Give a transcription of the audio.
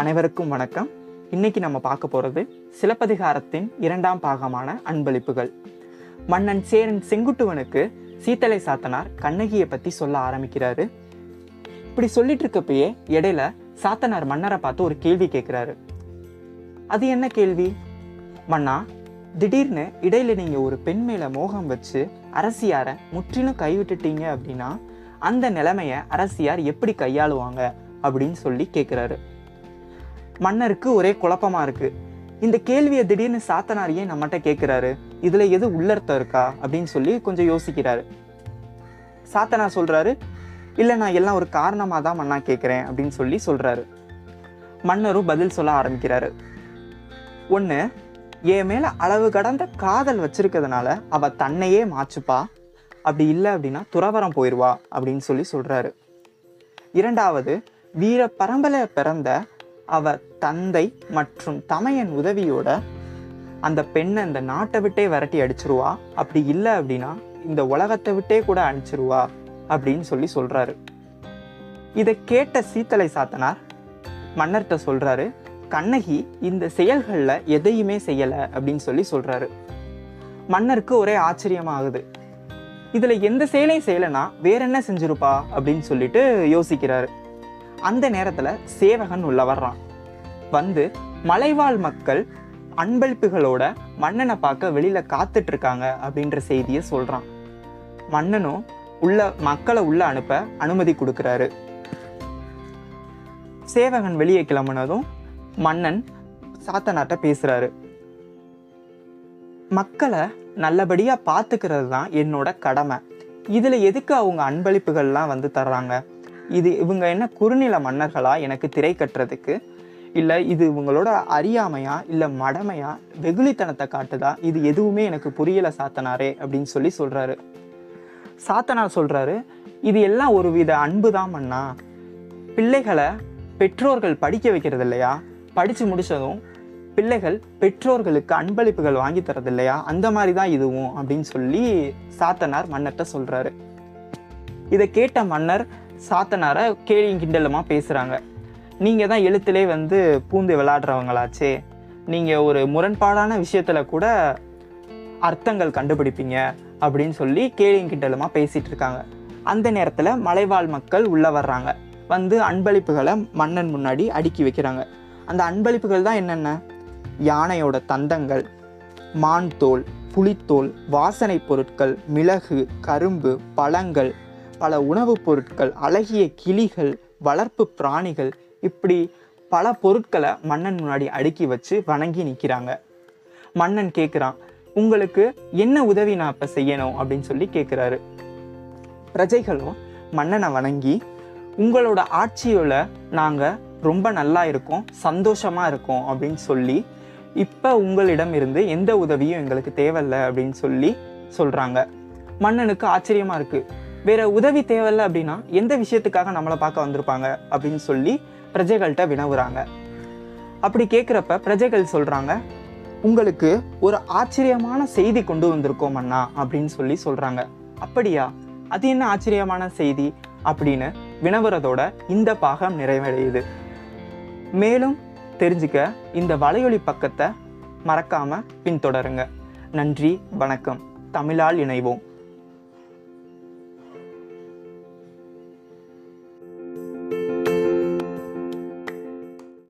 அனைவருக்கும் வணக்கம். இன்னைக்கு நம்ம பார்க்க போகிறது சிலப்பதிகாரத்தின் இரண்டாம் பாகமான அன்பளிப்புகள். மன்னன் சேரன் செங்குட்டுவனுக்கு சீத்தலை சாத்தனார் கண்ணகியை பற்றி சொல்ல ஆரம்பிக்கிறாரு. இப்படி சொல்லிட்டு இருக்கப்பயே இடையில சாத்தனார் மன்னரை பார்த்து ஒரு கேள்வி கேட்குறாரு அது என்ன கேள்வி? மன்னா திடீர்னு இடையில நீங்கள் ஒரு பெண் மேலே மோகம் வச்சு அரசியாரை முற்றிலும் கைவிட்டுட்டீங்க அப்படின்னா அந்த நிலைமையை அரசியார் எப்படி கையாளுவாங்க அப்படின்னு சொல்லி கேட்குறாரு மன்னருக்கு ஒரே குழப்பமா இருக்கு. இந்த கேள்வியை திடீர்னு சாத்தனார் ஏன் நம்மகிட்ட கேட்குறாரு இதுல எது உள்ளர்த்தம் இருக்கா? அப்படின்னு சொல்லி கொஞ்சம் யோசிக்கிறாரு. சாத்தனார் சொல்றாரு இல்லை நான் எல்லாம் ஒரு காரணமாக தான் மன்னா கேட்குறேன் அப்படின்னு சொல்லி சொல்கிறாரு மன்னரும் பதில் சொல்ல ஆரம்பிக்கிறாரு. ஒன்று என் மேலே அளவு கடந்த காதல் வச்சிருக்கிறதுனால அவள் தன்னையே மாச்சுப்பா. அப்படி இல்லை அப்படின்னா துறவரம் போயிடுவா அப்படின்னு சொல்லி சொல்கிறாரு இரண்டாவது வீர பரம்பலை பிறந்த அவ தந்தை மற்றும் தமையன் உதவியோட அந்த பெண்ணை இந்த நாட்டை விட்டே விரட்டி அடிச்சிருவா. அப்படி இல்லை அப்படின்னா இந்த உலகத்தை விட்டே கூட அனுப்பிச்சிருவா அப்படின்னு சொல்லி சொல்கிறாரு இதை கேட்ட சீத்தலை சாத்தனார் மன்னர்கிட்ட சொல்கிறாரு கண்ணகி இந்த செயல்களில் எதையுமே செய்யலை அப்படின்னு சொல்லி சொல்கிறாரு மன்னருக்கு ஒரே ஆச்சரியமாகுது. இதில் எந்த செயலையும் செய்யலைன்னா வேற என்ன செஞ்சிருப்பா? அப்படின்னு சொல்லிட்டு யோசிக்கிறாரு. அந்த நேரத்துல சேவகன் உள்ள வர்றான். வந்து மலைவாழ் மக்கள் அன்பளிப்புகளோட மன்னனை பார்க்க வெளியில காத்துட்டு இருக்காங்க அப்படின்ற செய்தியை சொல்றான். மன்னனும் உள்ள மக்களை உள்ள அனுப்ப அனுமதி கொடுக்குறாரு. சேவகன் வெளியே கிளம்புனதும் மன்னன் சாத்தனாட்ட பேசுறாரு. மக்களை நல்லபடியா பார்த்துக்கிறது தான் என்னோட கடமை. இதுல எதுக்கு அவங்க அன்பளிப்புகள்லாம் வந்து தர்றாங்க? இது இவங்க என்ன குறுநில மன்னர்களா? எனக்கு திரை கட்டுறதுக்கு இல்லை இது இவங்களோட அறியாமையா? இல்லை மடமையா? வெகுளித்தனத்தை காட்டுதா? இது எதுவுமே எனக்கு புரியலை சாத்தனாரே அப்படின்னு சொல்லி சொல்கிறாரு சாத்தனார் சொல்கிறாரு இது எல்லாம் ஒரு வித அன்பு தான் மன்னா. பிள்ளைகளை பெற்றோர்கள் படிக்க வைக்கிறது இல்லையா? படித்து முடிச்சதும் பிள்ளைகள் பெற்றோர்களுக்கு அன்பளிப்புகள் வாங்கி தரது இல்லையா? அந்த மாதிரி தான் இதுவும் அப்படின்னு சொல்லி சாத்தனார் மன்னர்கிட்ட சொல்கிறாரு இதை கேட்ட மன்னர் சாத்தனாரை கேலியும் கிண்டலுமாக பேசுகிறாங்க நீங்கள் தான் எழுத்துலே வந்து பூந்து விளாட்றவங்களாச்சே. நீங்கள் ஒரு முரண்பாடான விஷயத்தில் கூட அர்த்தங்கள் கண்டுபிடிப்பீங்க அப்படின்னு சொல்லி கேலியும் கிண்டலுமாக பேசிகிட்டு இருக்காங்க. அந்த நேரத்தில் மலைவாழ் மக்கள் உள்ளே வர்றாங்க. வந்து அன்பளிப்புகளை மன்னன் முன்னாடி அடுக்கி வைக்கிறாங்க. அந்த அன்பளிப்புகள் தான் என்னென்ன? யானையோட தந்தங்கள் மான் தோல் புலித்தோல் வாசனை பொருட்கள் மிளகு கரும்பு பழங்கள் பல உணவுப் பொருட்கள் அழகிய கிளிகள் வளர்ப்பு பிராணிகள் இப்படி பல பொருட்களை மன்னன் முன்னாடி அடுக்கி வச்சு வணங்கி நிற்கிறாங்க மன்னன் கேட்குறான் உங்களுக்கு என்ன உதவி நான் இப்போ செய்யணும்? அப்படின்னு சொல்லி கேட்குறாரு பிரஜைகளும் மன்னனை வணங்கி உங்களோட ஆட்சியோட நாங்கள் ரொம்ப நல்லா இருக்கோம் சந்தோஷமா இருக்கோம் அப்படின்னு சொல்லி இப்போ உங்களிடம் இருந்து எந்த உதவியும் எங்களுக்கு தேவையில்ல அப்படின்னு சொல்லி சொல்றாங்க. மன்னனுக்கு ஆச்சரியமா இருக்கு. வேற உதவி தேவையில்ல அப்படின்னா எந்த விஷயத்துக்காக நம்மளை பார்க்க வந்திருப்பாங்க அப்படின்னு சொல்லி பிரஜைகள்கிட்ட வினவுறாங்க. அப்படி கேட்குறப்ப பிரஜைகள் சொல்கிறாங்க உங்களுக்கு ஒரு ஆச்சரியமான செய்தி கொண்டு வந்திருக்கோம் அண்ணா அப்படின்னு சொல்லி சொல்கிறாங்க அப்படியா? அது என்ன ஆச்சரியமான செய்தி? அப்படின்னு வினவுறதோட இந்த பாகம் நிறைவடையுது. மேலும் தெரிஞ்சுக்க இந்த வலையொலி பக்கத்தை மறக்காமல் பின்தொடருங்க. நன்றி வணக்கம். தமிழால் இணைவோம்.